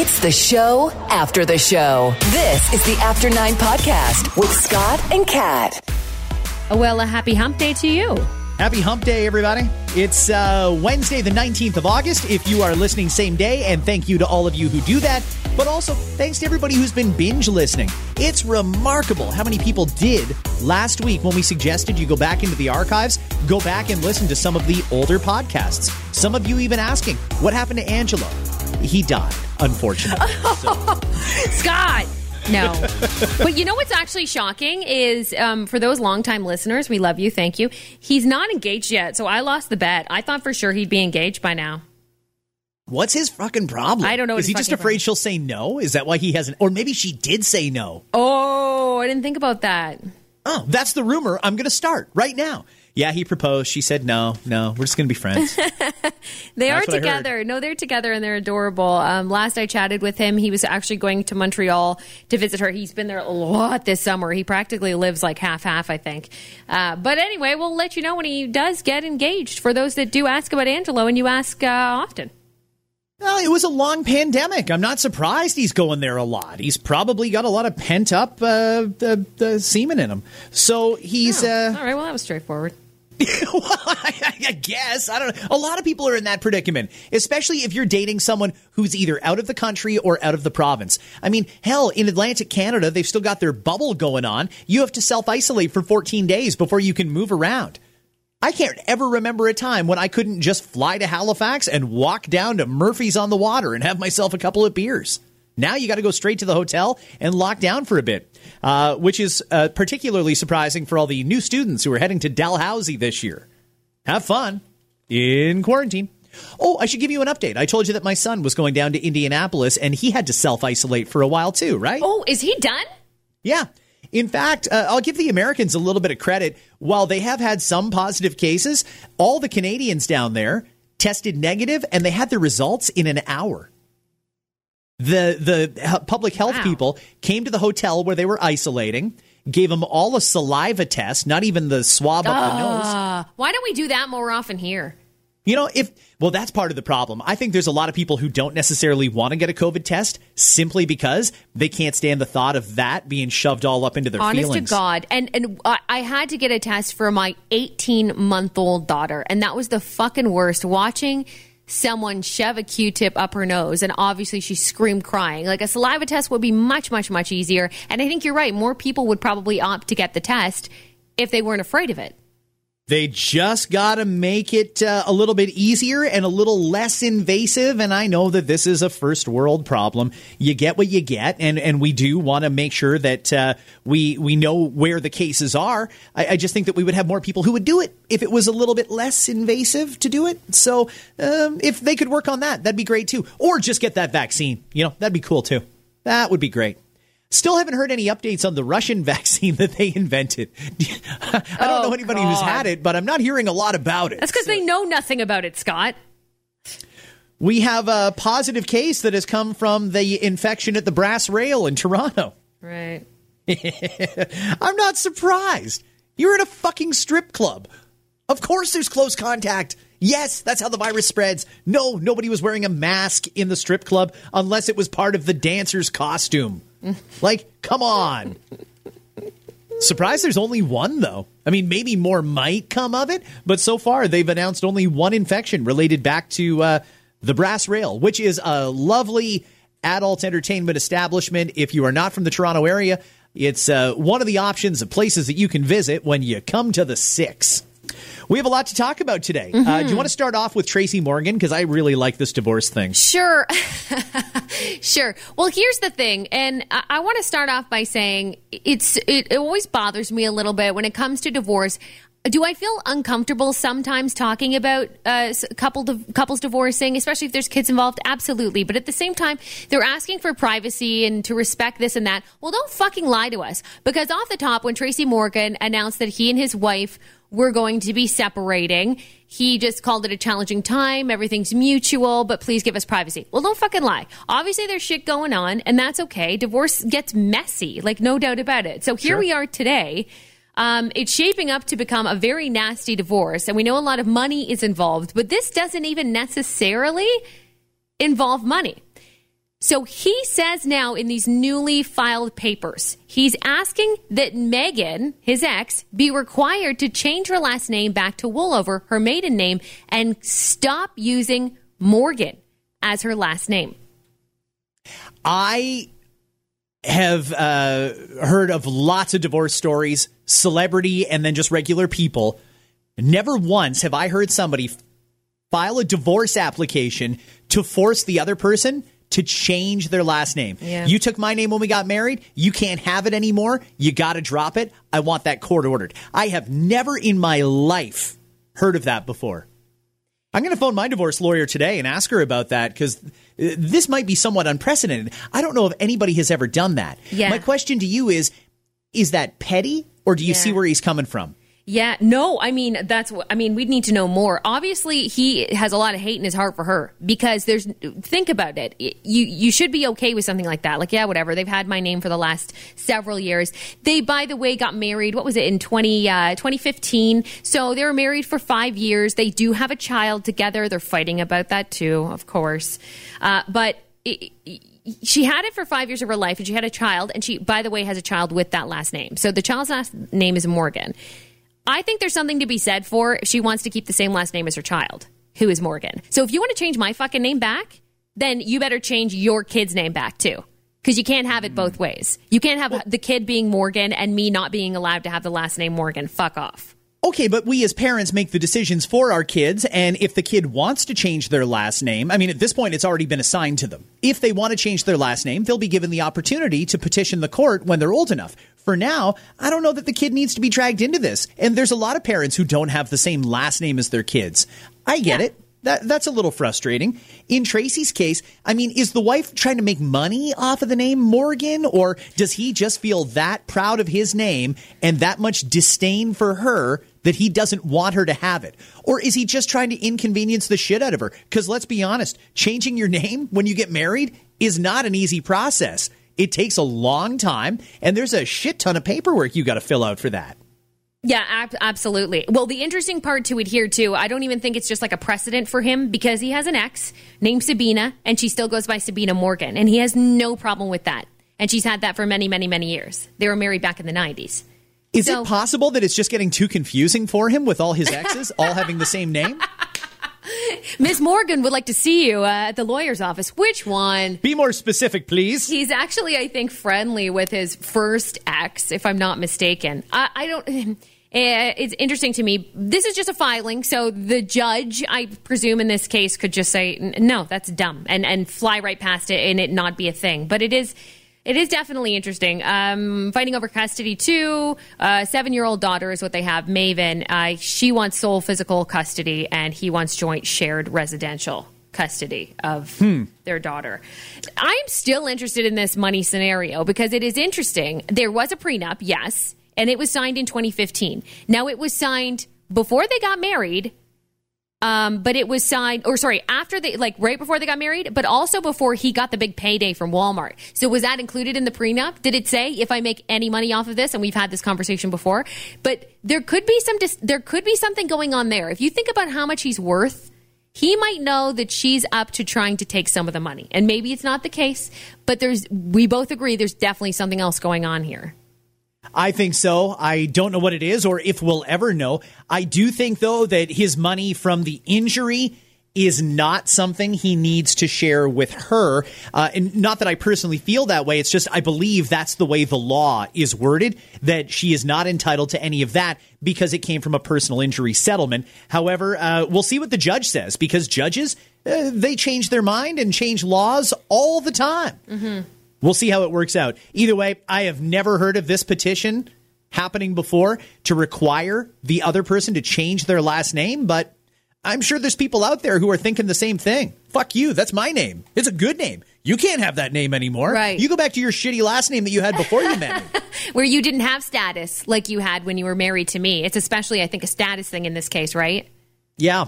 It's the show after the show. This is the After Nine Podcast with Scott and Kat. Well, a happy hump day to you. Happy hump day, everybody. It's uh, Wednesday, the 19th of August, if you are listening same day, and thank you to all of you who do that. But also, thanks to everybody who's been binge listening. It's remarkable how many people did last week when we suggested you go back into the archives, go back and listen to some of the older podcasts. Some of you even asking, what happened to Angelo? He died, unfortunately. So, Scott! No. but you know what's actually shocking is um, for those longtime listeners, we love you, thank you. He's not engaged yet, so I lost the bet. I thought for sure he'd be engaged by now. what's his fucking problem? I don't know Is he just afraid problem- she'll say no? Is that why he hasn't? Or maybe she did say no. Oh, I didn't think about that. Oh, that's the rumor. I'm going to start right now. Yeah, he proposed. She said no, no. We're just going to be friends. They That's are what I heard. together. No, they're together and they're adorable. Um, last I chatted with him, he was actually going to Montreal to visit her. He's been there a lot this summer. He practically lives like half half, I think. Uh, but anyway, we'll let you know when he does get engaged. For those that do ask about Angelo, and you ask uh, often. well, it was a long pandemic. I'm not surprised he's going there a lot. He's probably got a lot of pent up uh, semen in him. So he's. Uh, All right, well, that was straightforward. Well, I, I guess I don't. A lot of people are in that predicament, especially if you're dating someone who's either out of the country or out of the province. I mean, hell, in Atlantic Canada, they've still got their bubble going on. You have to self isolate for 14 days before you can move around. I can't ever remember a time when I couldn't just fly to Halifax and walk down to Murphy's on the Water and have myself a couple of beers. Now you got to go straight to the hotel and lock down for a bit, uh, which is uh, particularly surprising for all the new students who are heading to Dalhousie this year. Have fun in quarantine. Oh, I should give you an update. I told you that my son was going down to Indianapolis and he had to self isolate for a while too, right? Oh, is he done? Yeah. In fact, uh, I'll give the Americans a little bit of credit. While they have had some positive cases, all the Canadians down there tested negative and they had their results in an hour. The the public health Wow. people came to the hotel where they were isolating, gave them all a saliva test, not even the swab up the nose. Uh, why don't we do that more often here? You know, if well, that's part of the problem. I think there's a lot of people who don't necessarily want to get a COVID test simply because they can't stand the thought of that being shoved all up into their Honest feelings. to God, and and I, I had to get a test for my 18 month old daughter, and that was the fucking worst. Watching someone shove a Q-tip up her nose, and obviously she screamed crying. Like a saliva test would be much, much, much easier. And I think you're right. More people would probably opt to get the test if they weren't afraid of it. They just got to make it uh, a little bit easier and a little less invasive. And I know that this is a first world problem. You get what you get, and and we do want to make sure that uh, we we know where the cases are. I, I just think that we would have more people who would do it if it was a little bit less invasive to do it. So um, if they could work on that, that'd be great too. Or just get that vaccine. You know, that'd be cool too. That would be great. Still haven't heard any updates on the Russian vaccine that they invented. I don't know Oh, anybody who's had it, but I'm not hearing a lot about it. That's because they know nothing about it, Scott. We have a positive case that has come from the infection at the Brass Rail in Toronto. Right. I'm not surprised. You're in a fucking strip club. Of course there's close contact. Yes, that's how the virus spreads. No, nobody was wearing a mask in the strip club unless it was part of the dancer's costume. Like, come on. Surprised there's only one, though. I mean, maybe more might come of it, but so far they've announced only one infection related back to uh, the Brass Rail, which is a lovely adult entertainment establishment. If you are not from the Toronto area, it's uh, one of the options of places that you can visit when you come to the six. We have a lot to talk about today. Uh, do you want to start off with Tracy Morgan? Because I really like this divorce thing. Sure. sure. Well, here's the thing, and I, I want to start off by saying it's it, it always bothers me a little bit when it comes to divorce. Do I feel uncomfortable sometimes talking about uh, couple div- couples divorcing, especially if there's kids involved? Absolutely. But at the same time, they're asking for privacy and to respect this and that. Well, don't fucking lie to us. Because off the top, when Tracy Morgan announced that he and his wife were going to be separating, he just called it a challenging time. Everything's mutual, but please give us privacy. Well, don't fucking lie. Obviously, there's shit going on, and that's okay. Divorce gets messy, like no doubt about it. So here Sure. we are today. Um, it's shaping up to become a very nasty divorce, and we know a lot of money is involved, but this doesn't even necessarily involve money. So he says now in these newly filed papers, he's asking that Megan, his ex, be required to change her last name back to Wollover, her maiden name, and stop using Morgan as her last name. I have uh, heard of lots of divorce stories, celebrity and then just regular people. Never once have I heard somebody file a divorce application to force the other person to change their last name. Yeah. You took my name when we got married. You can't have it anymore. You got to drop it. I want that court ordered. I have never in my life heard of that before. I'm going to phone my divorce lawyer today and ask her about that because uh, this might be somewhat unprecedented. I don't know if anybody has ever done that. Yeah. My question to you is is that petty or do you Yeah. see where he's coming from? Yeah, no, I mean that's what I mean. We'd need to know more. Obviously, he has a lot of hate in his heart for her because there's. Think about it. You you should be okay with something like that. Like yeah, whatever. They've had my name for the last several years. They, by the way, got married. What was it in 20, uh, 2015? So they were married for five years. They do have a child together. They're fighting about that too, of course. Uh, but. It, she had it for five years of her life and she had a child and she by the way has a child with that last name so the child's last name is morgan I think there's something to be said for if she wants to keep the same last name as her child, who is Morgan. So if you want to change my fucking name back, then you better change your kid's name back too. Because you can't have it both ways. You can't have the kid being Morgan and me not being allowed to have the last name Morgan. Fuck off. Okay, but we as parents make the decisions for our kids, and if the kid wants to change their last name, I mean, at this point, it's already been assigned to them. If they want to change their last name, they'll be given the opportunity to petition the court when they're old enough. For now, I don't know that the kid needs to be dragged into this. And there's a lot of parents who don't have the same last name as their kids. I get Yeah. it. That, that's a little frustrating. In Tracy's case, I mean, is the wife trying to make money off of the name Morgan, or does he just feel that proud of his name and that much disdain for her that he doesn't want her to have it? Or is he just trying to inconvenience the shit out of her? Because let's be honest, changing your name when you get married is not an easy process. It takes a long time, and there's a shit ton of paperwork you got to fill out for that. Yeah, ab- absolutely. Well, the interesting part to it here, too, I don't even think it's just like a precedent for him because he has an ex named Sabina and she still goes by Sabina Morgan. And he has no problem with that. And she's had that for many, many, many years. They were married back in the 90s. Is So- it possible that it's just getting too confusing for him with all his exes all having the same name? Miss Morgan would like to see you uh, at the lawyer's office. Which one? Be more specific, please. He's actually, I think, friendly with his first ex, if I'm not mistaken. I, I don't. eh, It's interesting to me. This is just a filing, so the judge, I presume, in this case, could just say, "No, that's dumb," and and fly right past it and it not be a thing. But it is. It is definitely interesting. Um, fighting over custody too. Uh, seven-year-old daughter is what they have. Maven. Uh, she wants sole physical custody, and he wants joint shared residential custody of their daughter. I'm still interested in this money scenario because it is interesting. There was a prenup, yes, and it was signed in 2015. Now it was signed before they got married. Um, but it was signed, or sorry, after they, like right before they got married, but also before he got the big payday from Walmart. So was that included in the prenup? Did it say if I make any money off of this? And we've had this conversation before, but there could be some, dis- there could be something going on there. If you think about how much he's worth, he might know that she's up to trying to take some of the money. And maybe it's not the case, but there's, we both agree there's definitely something else going on here. I think so. I don't know what it is or if we'll ever know. I do think, though, that his money from the injury is not something he needs to share with her. Uh, and not that I personally feel that way. It's just I believe that's the way the law is worded, that she is not entitled to any of that because it came from a personal injury settlement. However, uh, we'll see what the judge says because judges, uh, they change their mind and change laws all the time. We'll see how it works out. Either way, I have never heard of this petition happening before to require the other person to change their last name, but I'm sure there's people out there who are thinking the same thing. Fuck you. That's my name. It's a good name. You can't have that name anymore. Right. You go back to your shitty last name that you had before you met me. Where you didn't have status like you had when you were married to me. It's especially, I think, a status thing in this case, right? Yeah.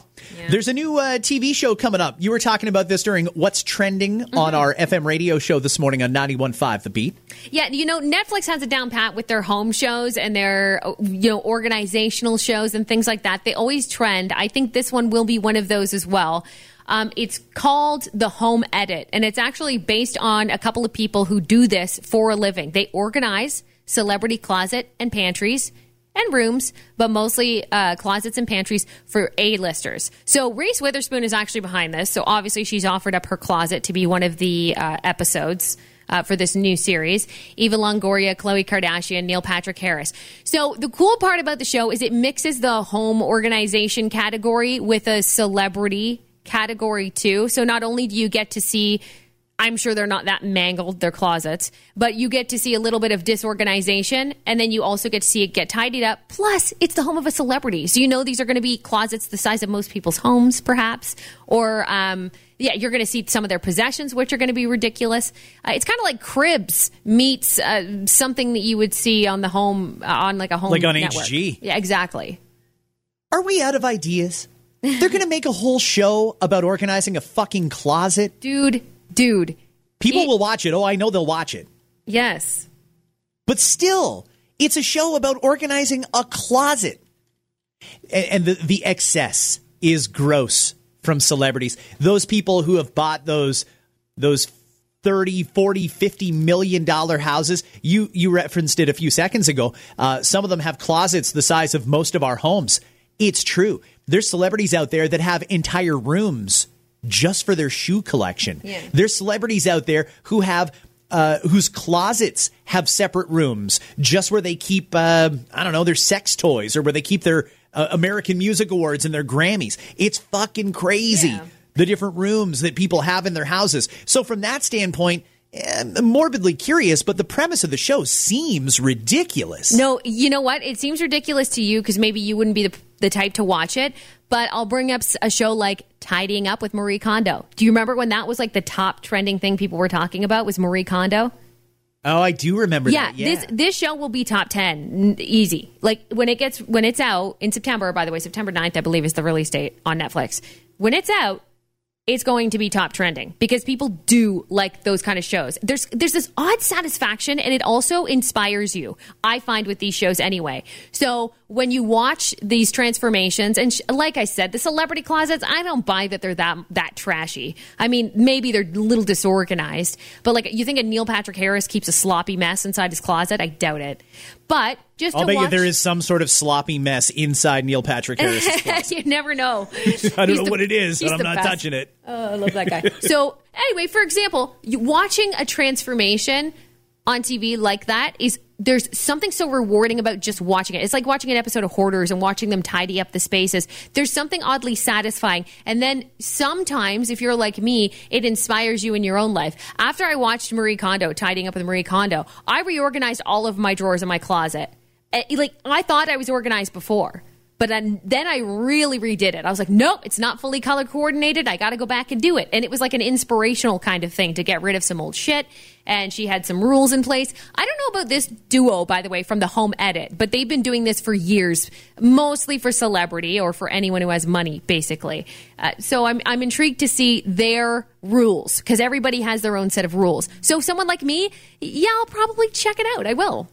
There's a new uh, TV show coming up. You were talking about this during What's Trending on our FM radio show this morning on 91.5 The Beat. Yeah, you know, Netflix has it down pat with their home shows and their, you know, organizational shows and things like that. They always trend. I think this one will be one of those as well. Um, it's called the Home Edit, and it's actually based on a couple of people who do this for a living. They organize celebrity closet and pantries and rooms, but mostly uh, closets and pantries for A-listers. So Reese Witherspoon is actually behind this. So obviously she's offered up her closet to be one of the uh, episodes. Uh, for this new series, Eva Longoria, Khloe Kardashian, Neil Patrick Harris. So the cool part about the show is it mixes the home organization category with a celebrity category too. So not only do you get to see I'm sure they're not that mangled, their closets, but you get to see a little bit of disorganization and then you also get to see it get tidied up. Plus, it's the home of a celebrity. So you know these are going to be closets the size of most people's homes, perhaps. Or, um, yeah, you're going to see some of their possessions, which are going to be ridiculous. Uh, it's kind of like Cribs meets uh, something that you would see on the home, uh, on like a home Like on network. HG. Yeah, exactly. Are we out of ideas? They're going to make a whole show about organizing a fucking closet. Dude, dude. People It- will watch it. Oh, I know they'll watch it. Yes. But still, it's a show about organizing a closet. And, and the, the excess is gross from celebrities. Those people who have bought those those 30, 40, 50 million dollar houses. You you referenced it a few seconds ago. Uh, some of them have closets the size of most of our homes. It's true. There's celebrities out there that have entire rooms just for their shoe collection. Yeah. There's celebrities out there who have uh, whose closets have separate rooms just where they keep uh, I don't know their sex toys or where they keep their uh, American Music Awards and their Grammys. It's fucking crazy Yeah. the different rooms that people have in their houses. So from that standpoint, I'm morbidly curious, but the premise of the show seems ridiculous. No, you know what? It seems ridiculous to you because maybe you wouldn't be the, the type to watch it. But I'll bring up a show like Tidying Up with Marie Kondo. Do you remember when that was like the top trending thing people were talking about was Marie Kondo? Oh, I do remember Yeah, that. Yeah, this this show will be top 10 easy. Like when it gets when it's out in September, by the way, September 9th I believe is the release date on Netflix. When it's out, it's going to be top trending because people do like those kind of shows. There's there's this odd satisfaction and it also inspires you. I find with these shows anyway. So when you watch these transformations and sh- like I said, the celebrity closets, I don't buy that they're that that trashy. I mean, maybe they're a little disorganized, but like you think a Neil Patrick Harris keeps a sloppy mess inside his closet? I doubt it. But just I'll to bet watch, you there is some sort of sloppy mess inside Neil Patrick Harris. you never know. I don't He's know the- what it is, but I'm not best. touching it. Oh, I love that guy. so, anyway, for example, watching a transformation on TV like that is there's something so rewarding about just watching it. It's like watching an episode of Hoarders and watching them tidy up the spaces. There's something oddly satisfying. And then sometimes, if you're like me, it inspires you in your own life. After I watched Marie Kondo tidying up with Marie Kondo, I reorganized all of my drawers in my closet. Eh, Like I thought I was organized before. But then, then I really redid it. I was like, nope, it's not fully color coordinated. I got to go back and do it. And it was like an inspirational kind of thing to get rid of some old shit. And she had some rules in place. I don't know about this duo, by the way, from the home edit, but they've been doing this for years, mostly for celebrity or for anyone who has money, basically. Uh, so I'm, I'm intrigued to see their rules because everybody has their own set of rules. So someone like me, yeah, I'll probably check it out. I will.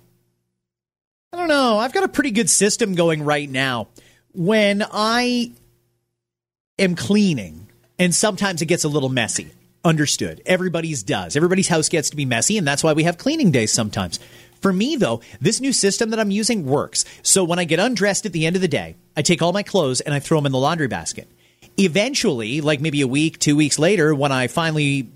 I don't know. I've got a pretty good system going right now. When I am cleaning, and sometimes it gets a little messy. Understood. Everybody's does. Everybody's house gets to be messy, and that's why we have cleaning days sometimes. For me, though, this new system that I'm using works. So when I get undressed at the end of the day, I take all my clothes and I throw them in the laundry basket. Eventually, like maybe a week, two weeks later, when I finally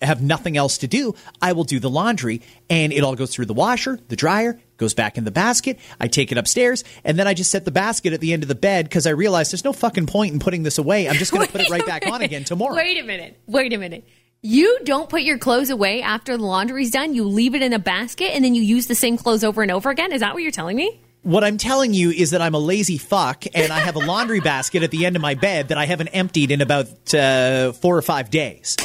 have nothing else to do, I will do the laundry and it all goes through the washer, the dryer, goes back in the basket. I take it upstairs and then I just set the basket at the end of the bed because I realize there's no fucking point in putting this away. I'm just going to put it right back on again tomorrow. Wait a minute. Wait a minute. You don't put your clothes away after the laundry's done. You leave it in a basket and then you use the same clothes over and over again. Is that what you're telling me? What I'm telling you is that I'm a lazy fuck and I have a laundry basket at the end of my bed that I haven't emptied in about uh, four or five days.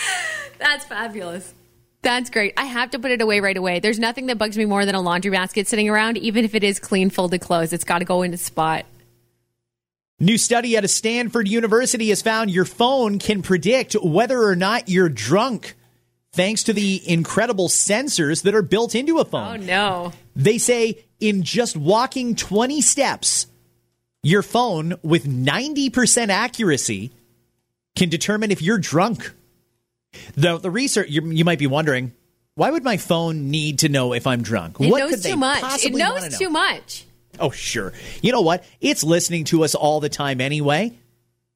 That's fabulous. That's great. I have to put it away right away. There's nothing that bugs me more than a laundry basket sitting around, even if it is clean, folded clothes. It's got to go in a spot. New study at a Stanford University has found your phone can predict whether or not you're drunk thanks to the incredible sensors that are built into a phone. Oh, no. They say in just walking 20 steps, your phone with 90% accuracy can determine if you're drunk. The, the research, you, you might be wondering, why would my phone need to know if I'm drunk? It what knows too much. It knows know? too much. Oh, sure. You know what? It's listening to us all the time anyway.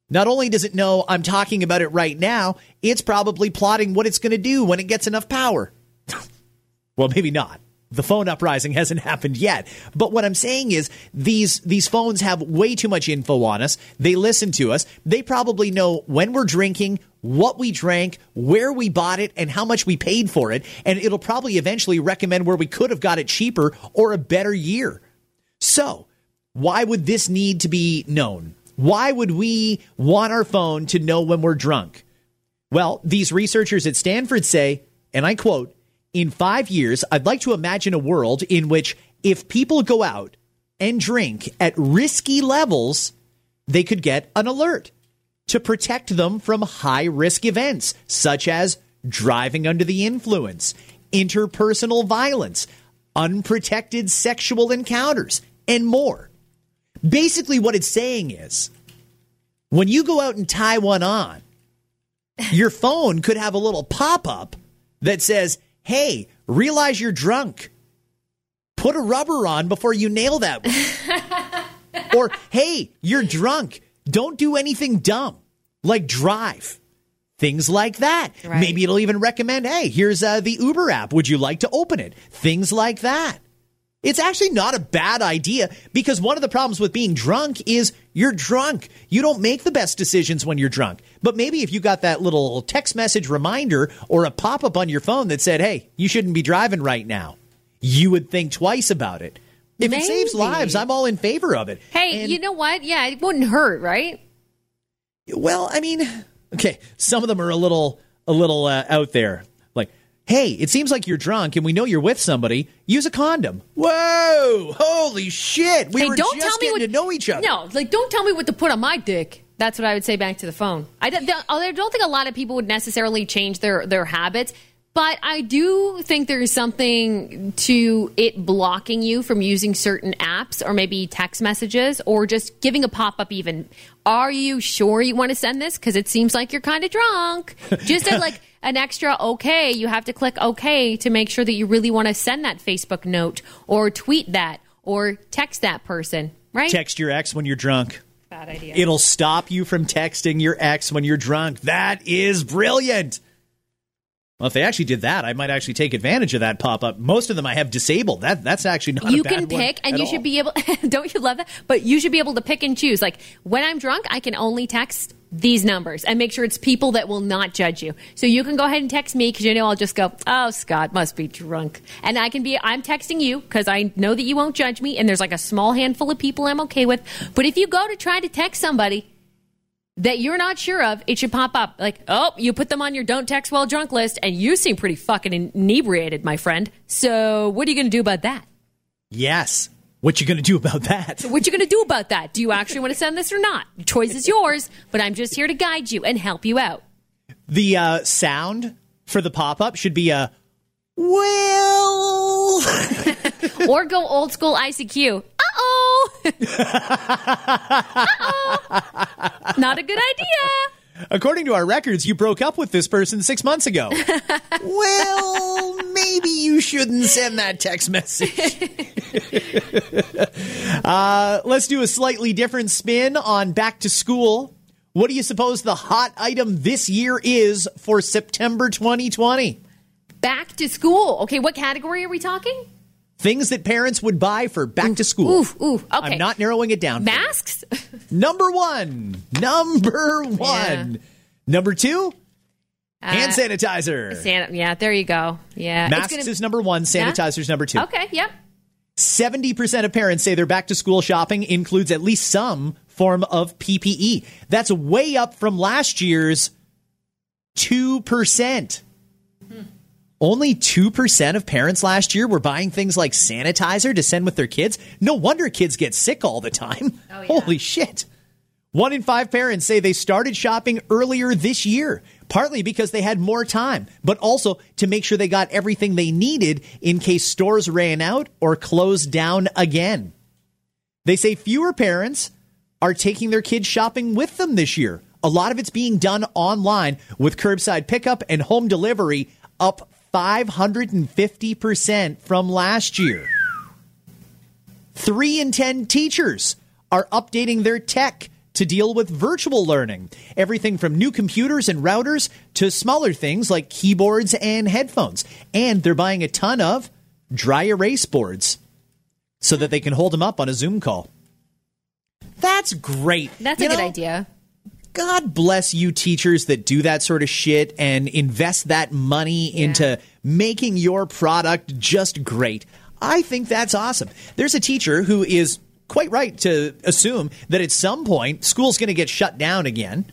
Not only does it know I'm talking about it right now, it's probably plotting what it's going to do when it gets enough power. well, maybe not. The phone uprising hasn't happened yet. But what I'm saying is these these phones have way too much info on us. They listen to us. They probably know when we're drinking, what we drank, where we bought it, and how much we paid for it. And it'll probably eventually recommend where we could have got it cheaper or a better year. So, why would this need to be known? Why would we want our phone to know when we're drunk? Well, these researchers at Stanford say, and I quote, in five years, I'd like to imagine a world in which if people go out and drink at risky levels, they could get an alert to protect them from high risk events such as driving under the influence, interpersonal violence, unprotected sexual encounters, and more. Basically, what it's saying is when you go out and tie one on, your phone could have a little pop up that says, Hey, realize you're drunk. Put a rubber on before you nail that one. or, Hey, you're drunk. Don't do anything dumb like drive. Things like that. Right. Maybe it'll even recommend, Hey, here's uh, the Uber app. Would you like to open it? Things like that. It's actually not a bad idea because one of the problems with being drunk is you're drunk. You don't make the best decisions when you're drunk. But maybe if you got that little text message reminder or a pop up on your phone that said, hey, you shouldn't be driving right now, you would think twice about it. If it saves lives, I'm all in favor of it. Hey, And- you know what? Yeah, it wouldn't hurt, right? Well, I mean, okay, some of them are a little a little uh, out there. Hey, it seems like you're drunk and we know you're with somebody. Use a condom. Whoa! Holy shit! We hey, were don't just tell me getting what to know each other. No, like don't tell me what to put on my dick. That's what I would say back to the phone. I don't, I don't think a lot of people would necessarily change their their habits, but I do think there's something to it blocking you from using certain apps or maybe text messages or just giving a pop up. Even, are you sure you want to send this? Because it seems like you're kind of drunk. Just like an extra okay. You have to click okay to make sure that you really want to send that Facebook note or tweet that or text that person. Right? Text your ex when you're drunk. Bad idea. It'll stop you from texting your ex when you're drunk. That is brilliant. Well, if they actually did that, I might actually take advantage of that pop up. Most of them I have disabled. That that's actually not. you a bad can pick and you all. should be able don't you love that but you should be able to pick and choose like when i'm drunk i can only text these numbers and make sure it's people that will not judge you so you can go ahead and text me because you know i'll just go oh scott must be drunk and i can be i'm texting you because i know that you won't judge me and there's like a small handful of people i'm okay with but if you go to try to text somebody that you're not sure of, it should pop up like, oh, you put them on your don't text while drunk list, and you seem pretty fucking inebriated, my friend. So, what are you going to do about that? Yes. What you going to do about that? What you going to do about that? Do you actually want to send this or not? Choice is yours, but I'm just here to guide you and help you out. The uh, sound for the pop up should be a well. Or go old school ICQ. Uh oh. uh oh. Not a good idea. According to our records, you broke up with this person six months ago. well, maybe you shouldn't send that text message. uh, let's do a slightly different spin on back to school. What do you suppose the hot item this year is for September 2020? Back to school. Okay, what category are we talking? Things that parents would buy for back to school. Oof, oof. Okay. I'm not narrowing it down. Masks? Number one. Number one. Yeah. Number two. Uh, Hand sanitizer. San- yeah, there you go. Yeah. Masks gonna- is number one. Sanitizer's number two. Okay, yep. 70% of parents say their back to school shopping includes at least some form of PPE. That's way up from last year's 2%. Only 2% of parents last year were buying things like sanitizer to send with their kids. No wonder kids get sick all the time. Oh, yeah. Holy shit. One in five parents say they started shopping earlier this year, partly because they had more time, but also to make sure they got everything they needed in case stores ran out or closed down again. They say fewer parents are taking their kids shopping with them this year. A lot of it's being done online with curbside pickup and home delivery up 550% from last year. Three in 10 teachers are updating their tech to deal with virtual learning. Everything from new computers and routers to smaller things like keyboards and headphones. And they're buying a ton of dry erase boards so that they can hold them up on a Zoom call. That's great. That's You a good idea. God bless you teachers that do that sort of shit and invest that money into making your product just great. I think that's awesome. There's a teacher who is quite right to assume that at some point school's going to get shut down again.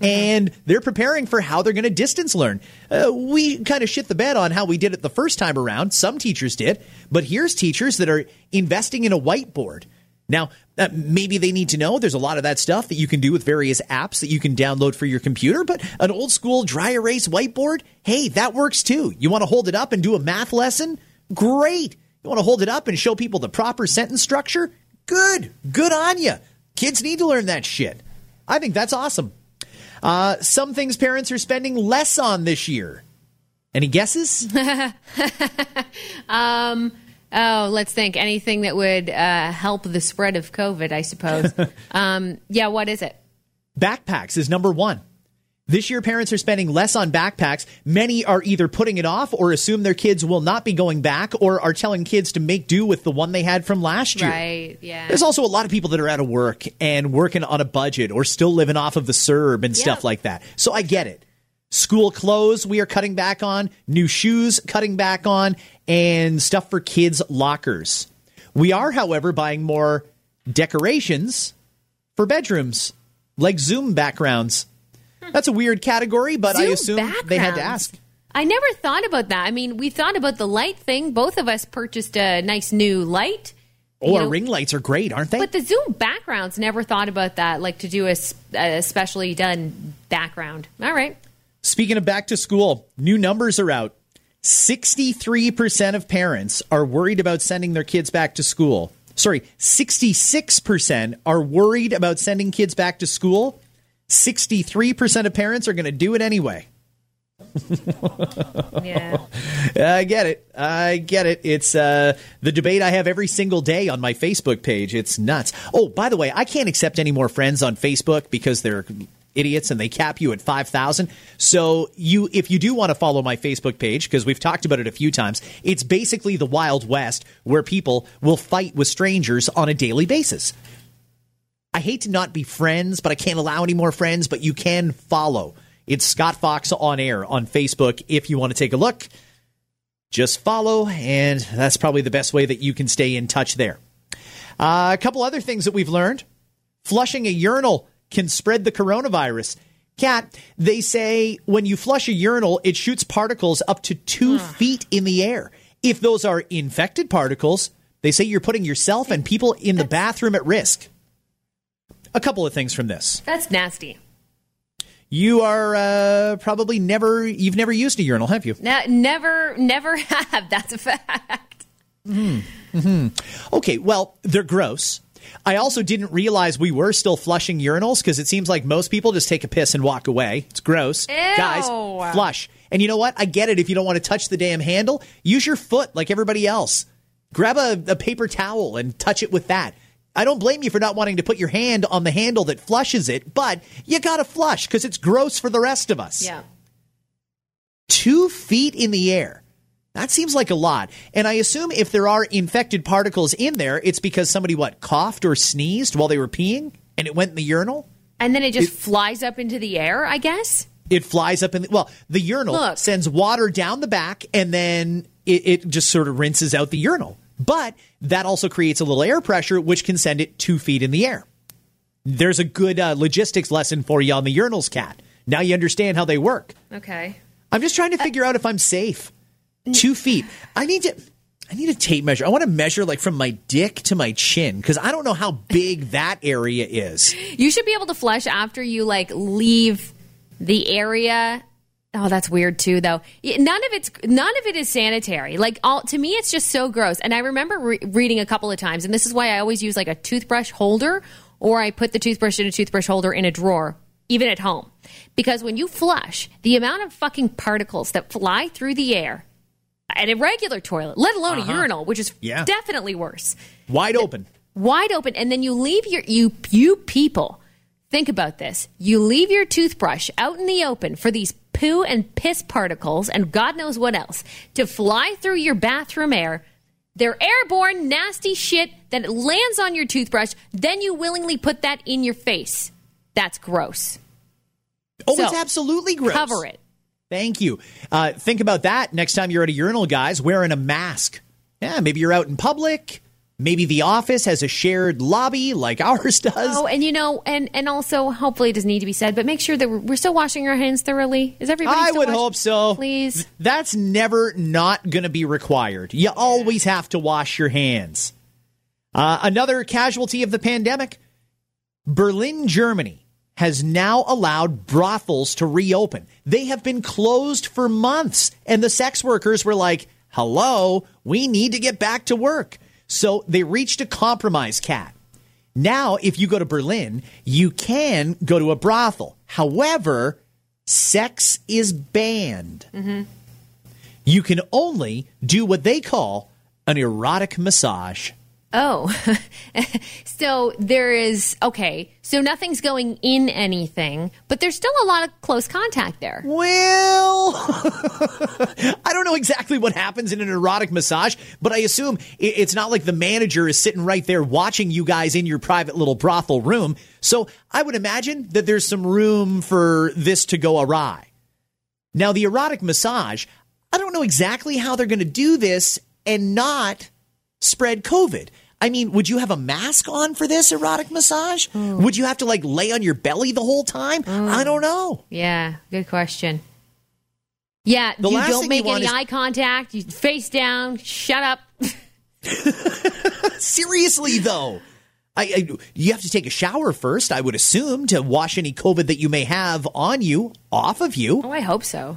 And they're preparing for how they're going to distance learn. Uh, we kind of shit the bed on how we did it the first time around. Some teachers did. But here's teachers that are investing in a whiteboard. Now, uh, maybe they need to know there's a lot of that stuff that you can do with various apps that you can download for your computer, but an old school dry erase whiteboard, hey, that works too. You want to hold it up and do a math lesson? Great. You want to hold it up and show people the proper sentence structure? Good. Good on you. Kids need to learn that shit. I think that's awesome. Uh, some things parents are spending less on this year. Any guesses? Oh, let's think. Anything that would uh, help the spread of COVID, I suppose. um, yeah, what is it? Backpacks is number one. This year, parents are spending less on backpacks. Many are either putting it off or assume their kids will not be going back or are telling kids to make do with the one they had from last year. Right, yeah. There's also a lot of people that are out of work and working on a budget or still living off of the CERB and stuff like that. So I get it. School clothes we are cutting back on, new shoes cutting back on, and stuff for kids' lockers. We are, however, buying more decorations for bedrooms, like Zoom backgrounds. That's a weird category, but I assume they had to ask. I never thought about that. I mean, we thought about the light thing. Both of us purchased a nice new light. Oh, You know, ring lights are great, aren't they? But the Zoom backgrounds never thought about that, like to do a specially done background. All right. Speaking of back to school, new numbers are out. 63% of parents are worried about sending their kids back to school. Sorry, 66% are worried about sending kids back to school. 63% of parents are going to do it anyway. Yeah. I get it. I get it. It's uh, the debate I have every single day on my Facebook page. It's nuts. Oh, by the way, I can't accept any more friends on Facebook because they're idiots and they cap you at 5,000. So you if you do want to follow my Facebook page because we've talked about it a few times, it's basically the Wild West where people will fight with strangers on a daily basis. I hate to not be friends, but I can't allow any more friends, but you can follow. It's Scott Fox on air on Facebook if you want to take a look. Just follow, and that's probably the best way that you can stay in touch there. Uh, a couple other things that we've learned flushing a urinal can spread the coronavirus. Kat, they say when you flush a urinal, it shoots particles up to two feet in the air. If those are infected particles, they say you're putting yourself and people in the bathroom at risk. A couple of things from this. That's nasty. You are uh, probably never, you've never used a urinal, have you? Ne- never, never have. That's a fact. Mm-hmm. Okay, well, they're gross. I also didn't realize we were still flushing urinals because it seems like most people just take a piss and walk away. It's gross. Guys, flush. And you know what? I get it if you don't want to touch the damn handle. Use your foot like everybody else. Grab a, a paper towel and touch it with that. I don't blame you for not wanting to put your hand on the handle that flushes it, but you gotta flush because it's gross for the rest of us. Yeah. two feet in the air. That seems like a lot. And I assume if there are infected particles in there, it's because somebody, what, coughed or sneezed while they were peeing and it went in the urinal? And then it just flies up into the air, I guess. It flies up in the, well, the urinal Look. sends water down the back and then it, it just sort of rinses out the urinal. But that also creates a little air pressure, which can send it two feet in the air. There's a good uh, logistics lesson for you on the urinals, Kat. Now you understand how they work. Okay. I'm just trying to figure out if I'm safe. Two feet. I need to. I need a tape measure. I want to measure like from my dick to my chin because I don't know how big that area is. You should be able to flush after you like leave the area. Oh, that's weird too, though. None of it's none of it is sanitary. Like all to me, it's just so gross. And I remember re- reading a couple of times, and this is why I always use like a toothbrush holder, or I put the toothbrush in a toothbrush holder in a drawer even at home. Because when you flush, the amount of fucking particles that fly through the air at a regular toilet, let alone a uh-huh. urinal, which is Yeah. definitely worse, Wide open. wide open, and then you leave your you you people. Think about this. You leave your toothbrush out in the open for these poo and piss particles and God knows what else to fly through your bathroom air. They're airborne, nasty shit that lands on your toothbrush. Then you willingly put that in your face. That's gross. Oh, So, it's absolutely gross. Cover it. Thank you. Uh, think about that next time you're at a urinal, guys, wearing a mask. Yeah, maybe you're out in public. Maybe the office has a shared lobby like ours does. Oh, and you know, and and also, hopefully, it doesn't need to be said, but make sure that we're, we're still washing our hands thoroughly. Is everybody? I would hope so. Please. That's never not going to be required. You always have to wash your hands. Uh, another casualty of the pandemic Berlin, Germany has now allowed brothels to reopen. They have been closed for months, and the sex workers were like, hello, we need to get back to work. So they reached a compromise, Kat. Now, if you go to Berlin, you can go to a brothel. However, sex is banned. Mm-hmm. You can only do what they call an erotic massage. Oh, so there is okay. So nothing's going in anything, but there's still a lot of close contact there. Well, I don't know exactly what happens in an erotic massage, but I assume it's not like the manager is sitting right there watching you guys in your private little brothel room. So I would imagine that there's some room for this to go awry. Now, the erotic massage, I don't know exactly how they're going to do this and not spread COVID. I mean, would you have a mask on for this erotic massage? Hmm. Would you have to like lay on your belly the whole time? Hmm. I don't know. Yeah, good question. Yeah, The you don't make you any is- eye contact. You face down. Shut up. Seriously, though. I, I, you have to take a shower first, I would assume, to wash any COVID that you may have on you, off of you. Oh, I hope so.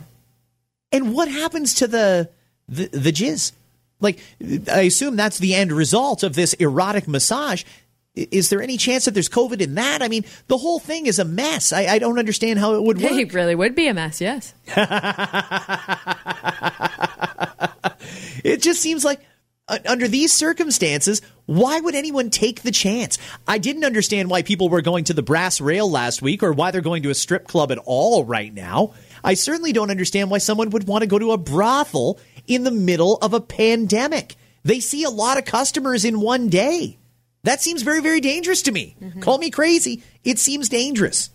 And what happens to the the, the jizz? Like, I assume that's the end result of this erotic massage. Is there any chance that there's COVID in that? I mean, the whole thing is a mess. I, I don't understand how it would work. It really would be a mess. Yes. It just seems like uh, under these circumstances, why would anyone take the chance? I didn't understand why people were going to the brass rail last week or why they're going to a strip club at all right now. I certainly don't understand why someone would want to go to a brothel in the middle of a pandemic. They see a lot of customers in one day. That seems very, very dangerous to me. Call me crazy. It seems dangerous.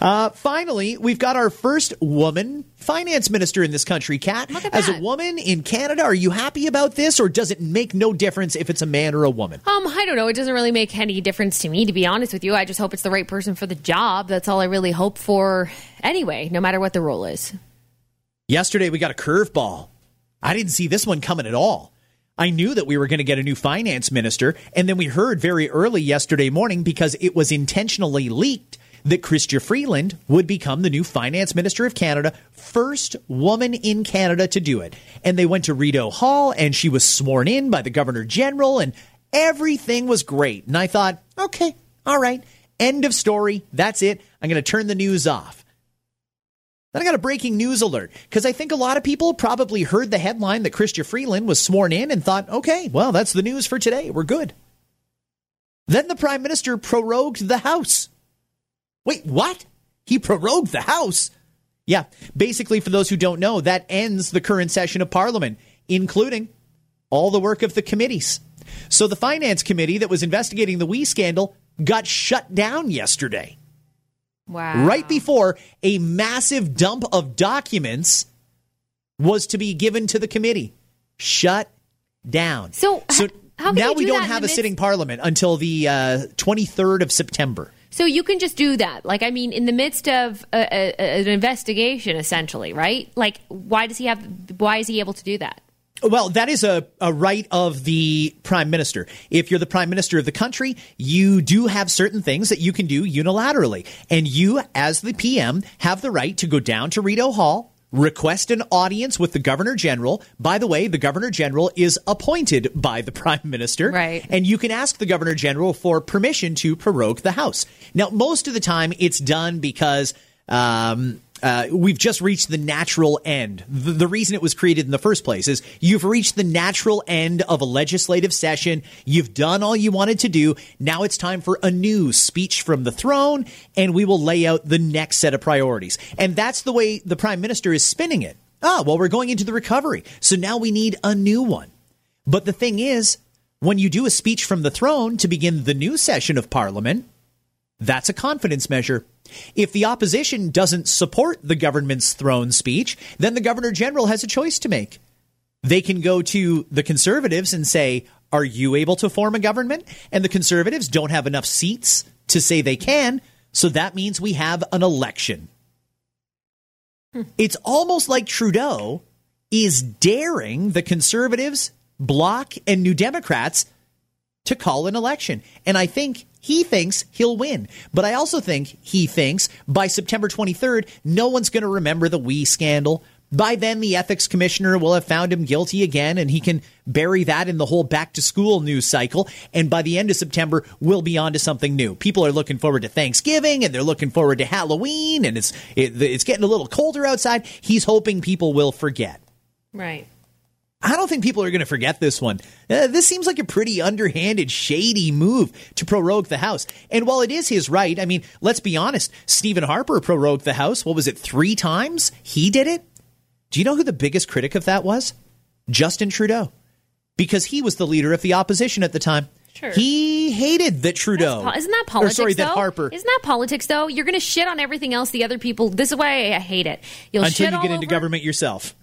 Uh, finally, we've got our first woman finance minister in this country, Kat. As a woman in Canada, are you happy about this, or does it make no difference if it's a man or a woman? Um, I don't know. It doesn't really make any difference to me, to be honest with you. I just hope it's the right person for the job. That's all I really hope for anyway, no matter what the role is. Yesterday, we got a curveball. I didn't see this one coming at all. I knew that we were going to get a new finance minister, and then we heard very early yesterday morning because it was intentionally leaked that Chrystia Freeland would become the new finance minister of Canada, first woman in Canada to do it. And they went to Rideau Hall, and she was sworn in by the governor general, and everything was great. And I thought, okay, all right, end of story. That's it. I'm going to turn the news off. Then I got a breaking news alert because I think a lot of people probably heard the headline that Chrystia Freeland was sworn in and thought, okay, well, that's the news for today. We're good. Then the prime minister prorogued the House. Wait, what? He prorogued the House? Yeah, basically, for those who don't know, that ends the current session of Parliament, including all the work of the committees. So the Finance Committee that was investigating the WE scandal got shut down yesterday Wow. right before a massive dump of documents was to be given to the committee. Shut down. So, h- how now we do don't have a midst- sitting parliament until the uh, 23rd of September. So you can just do that. Like, I mean, in the midst of a, a, an investigation, essentially, right? Like, why does he have? Why is he able to do that? Well, that is a, a right of the prime minister. If you're the prime minister of the country, you do have certain things that you can do unilaterally. And you, as the PM, have the right to go down to Rideau Hall request an audience with the governor general. By the way, the governor general is appointed by the prime minister. Right. And you can ask the governor general for permission to prorogue the House. Now, most of the time it's done because um, uh, we've just reached the natural end. The, the, reason it was created in the first place is you've reached the natural end of a legislative session. You've done all you wanted to do. Now it's time for a new speech from the throne, and we will lay out the next set of priorities. And that's the way the prime minister is spinning it. Ah, well, we're going into the recovery. So now we need a new one. But the thing is, when you do a speech from the throne to begin the new session of parliament, that's a confidence measure. If the opposition doesn't support the government's throne speech, then the governor general has a choice to make. They can go to the conservatives and say, Are you able to form a government? And the conservatives don't have enough seats to say they can. So that means we have an election. It's almost like Trudeau is daring the conservatives, Bloc, and New Democrats to call an election. And I think he thinks he'll win. But I also think he thinks by September 23rd, no one's going to remember the WE scandal. By then, the ethics commissioner will have found him guilty again, and he can bury that in the whole back to school news cycle. And by the end of September, we'll be on to something new. People are looking forward to Thanksgiving, and they're looking forward to Halloween, and it's it, it's getting a little colder outside. He's hoping people will forget. Right. I don't think people are going to forget this one. Uh, this seems like a pretty underhanded, shady move to prorogue the House. And while it is his right, I mean, let's be honest, Stephen Harper prorogued the House. What was it, three times? He did it? Do you know who the biggest critic of that was? Justin Trudeau. Because he was the leader of the opposition at the time. Sure. He hated that Trudeau. Po- isn't that politics? Or sorry, though? that Harper. Isn't that politics though? You're going to shit on everything else the other people. This is why I hate it. You'll Until you get into over- government yourself.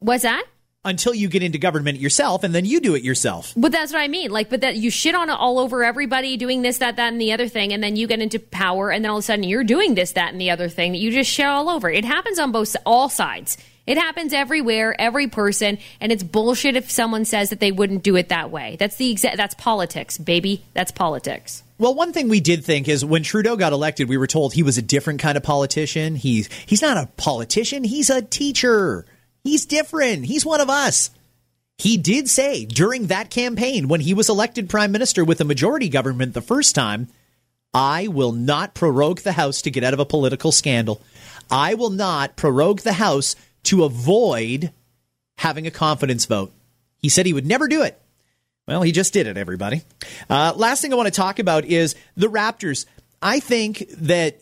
What's that? Until you get into government yourself and then you do it yourself. But that's what I mean. Like, but that you shit on it all over everybody doing this, that, that, and the other thing, and then you get into power, and then all of a sudden you're doing this, that, and the other thing that you just shit all over. It happens on both all sides. It happens everywhere, every person, and it's bullshit if someone says that they wouldn't do it that way. That's the exact. that's politics, baby. That's politics. Well, one thing we did think is when Trudeau got elected, we were told he was a different kind of politician. He's he's not a politician, he's a teacher. He's different. He's one of us. He did say during that campaign, when he was elected prime minister with a majority government the first time, I will not prorogue the House to get out of a political scandal. I will not prorogue the House to avoid having a confidence vote. He said he would never do it. Well, he just did it, everybody. Uh, last thing I want to talk about is the Raptors. I think that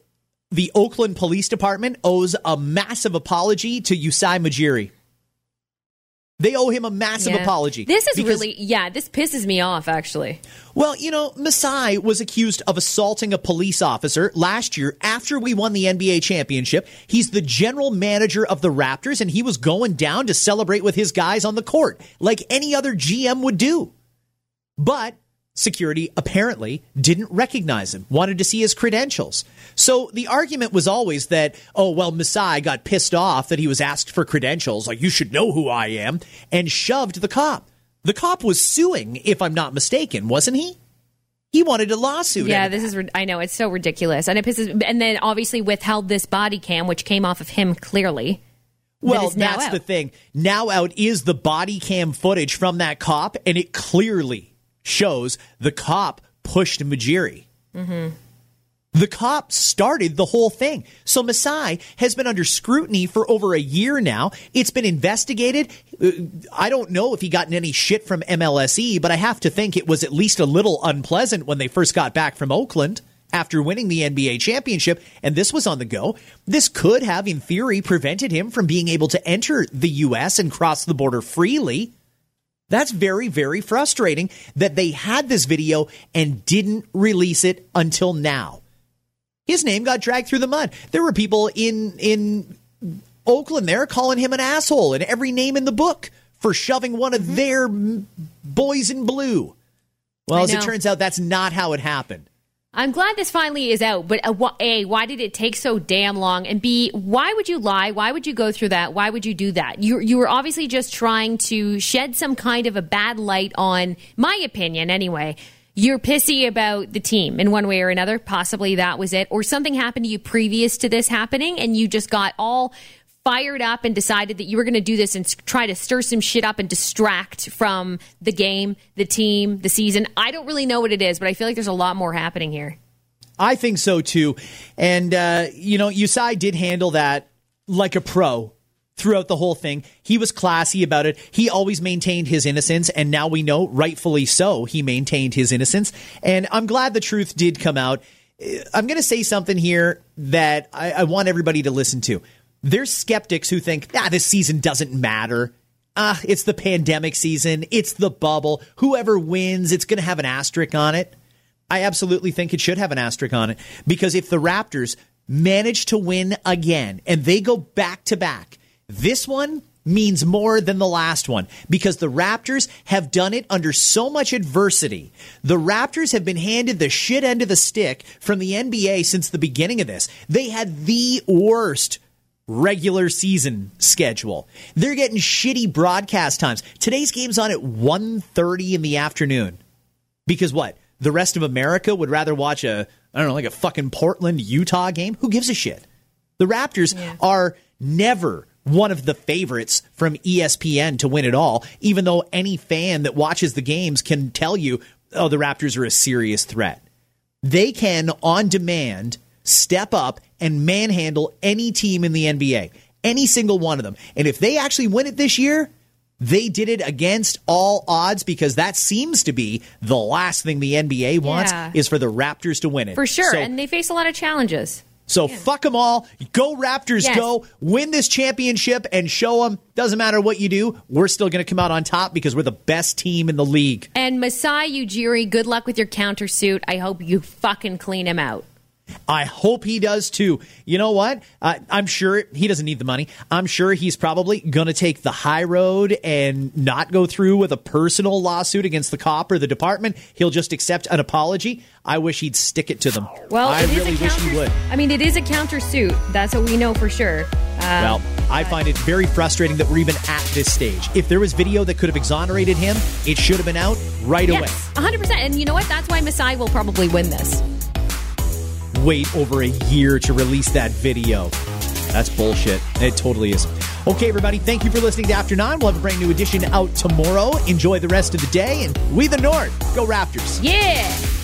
the Oakland Police Department owes a massive apology to Masai Ujiri. They owe him a massive Yeah. apology. This is because- really, yeah, this pisses me off, actually. well, you know, Masai was accused of assaulting a police officer last year after we won the NBA championship. He's the general manager of the Raptors, and he was going down to celebrate with his guys on the court like any other GM would do. But security apparently didn't recognize him, wanted to see his credentials. So the argument was always that, oh, well, Masai got pissed off that he was asked for credentials, like, you should know who I am, and shoved the cop. The cop was suing, if I'm not mistaken, wasn't he? He wanted a lawsuit. Yeah, this is, I know, it's so ridiculous. And it pisses, and then obviously withheld this body cam, which came off of him clearly. Well, now that's out. the thing. Now out is the body cam footage from that cop, and it clearly shows the cop pushed Ujiri. Mm-hmm. The cop started the whole thing. So Masai has been under scrutiny for over a year now. It's been investigated. Uh, I don't know if he gotten any shit from MLSE, but I have to think it was at least a little unpleasant when they first got back from Oakland after winning the NBA championship, and this was on the go. This could have, in theory, prevented him from being able to enter the U.S. and cross the border freely. That's very, very frustrating that they had this video and didn't release it until now. His name got dragged through the mud. There were people in in Oakland there calling him an asshole and every name in the book for shoving one of mm-hmm. their boys in blue. Well, as it turns out, that's not how it happened. I'm glad this finally is out, but uh, A, why did it take so damn long? And B, why would you lie? Why would you go through that? Why would you do that? You, you were obviously just trying to shed some kind of a bad light on, my opinion anyway. You're pissy about the team in one way or another. Possibly that was it. Or something happened to you previous to this happening and you just got all fired up and decided that you were going to do this and try to stir some shit up and distract from the game, the team, the season. I don't really know what it is, but I feel like there's a lot more happening here. I think so too. And, uh, you know, Masai did handle that like a pro throughout the whole thing. He was classy about it. He always maintained his innocence. And now we know, rightfully so, he maintained his innocence. And I'm glad the truth did come out. Uh, I'm going to say something here that I, I want everybody to listen to. There's skeptics who think, ah, this season doesn't matter. Ah, it's the pandemic season. It's the bubble. Whoever wins, it's going to have an asterisk on it. I absolutely think it should have an asterisk on it because if the Raptors manage to win again and they go back to back, this one means more than the last one because the Raptors have done it under so much adversity. The Raptors have been handed the shit end of the stick from the NBA since the beginning of this. They had the worst regular season schedule. They're getting shitty broadcast times. Today's game's on at 1:30 in the afternoon. Because what? The rest of America would rather watch a I don't know, like a fucking Portland Utah game? Who gives a shit? The Raptors are never one of the favorites from ESPN to win it all, even though any fan that watches the games can tell you, oh, the Raptors are a serious threat. They can, on demand, step up and manhandle any team in the NBA, any single one of them. And if they actually win it this year, they did it against all odds because that seems to be the last thing the NBA wants Yeah. is for the Raptors to win it. For sure. So, and they face a lot of challenges. so fuck them all. Go Raptors, Yes. go win this championship and show them. Doesn't matter what you do, we're still going to come out on top because we're the best team in the league. And Masai Ujiri, good luck with your countersuit. I hope you fucking clean him out. I hope he does too. You know what? Uh, I'm sure he doesn't need the money. I'm sure he's probably going to take the high road and not go through with a personal lawsuit against the cop or the department. He'll just accept an apology. I wish he'd stick it to them. Well, I it is really a wish he would. I mean, it is a countersuit. That's what we know for sure. Um, Well, I find it very frustrating that we're even at this stage. If there was video that could have exonerated him, it should have been out right away. 100%. And you know what? That's why Masai will probably win this. Wait over a year to release that video. That's bullshit. It totally is. Okay, everybody, thank you for listening to After Nine. We'll have a brand new edition out tomorrow. Enjoy the rest of the day, and we the North. Go Raptors. Yeah.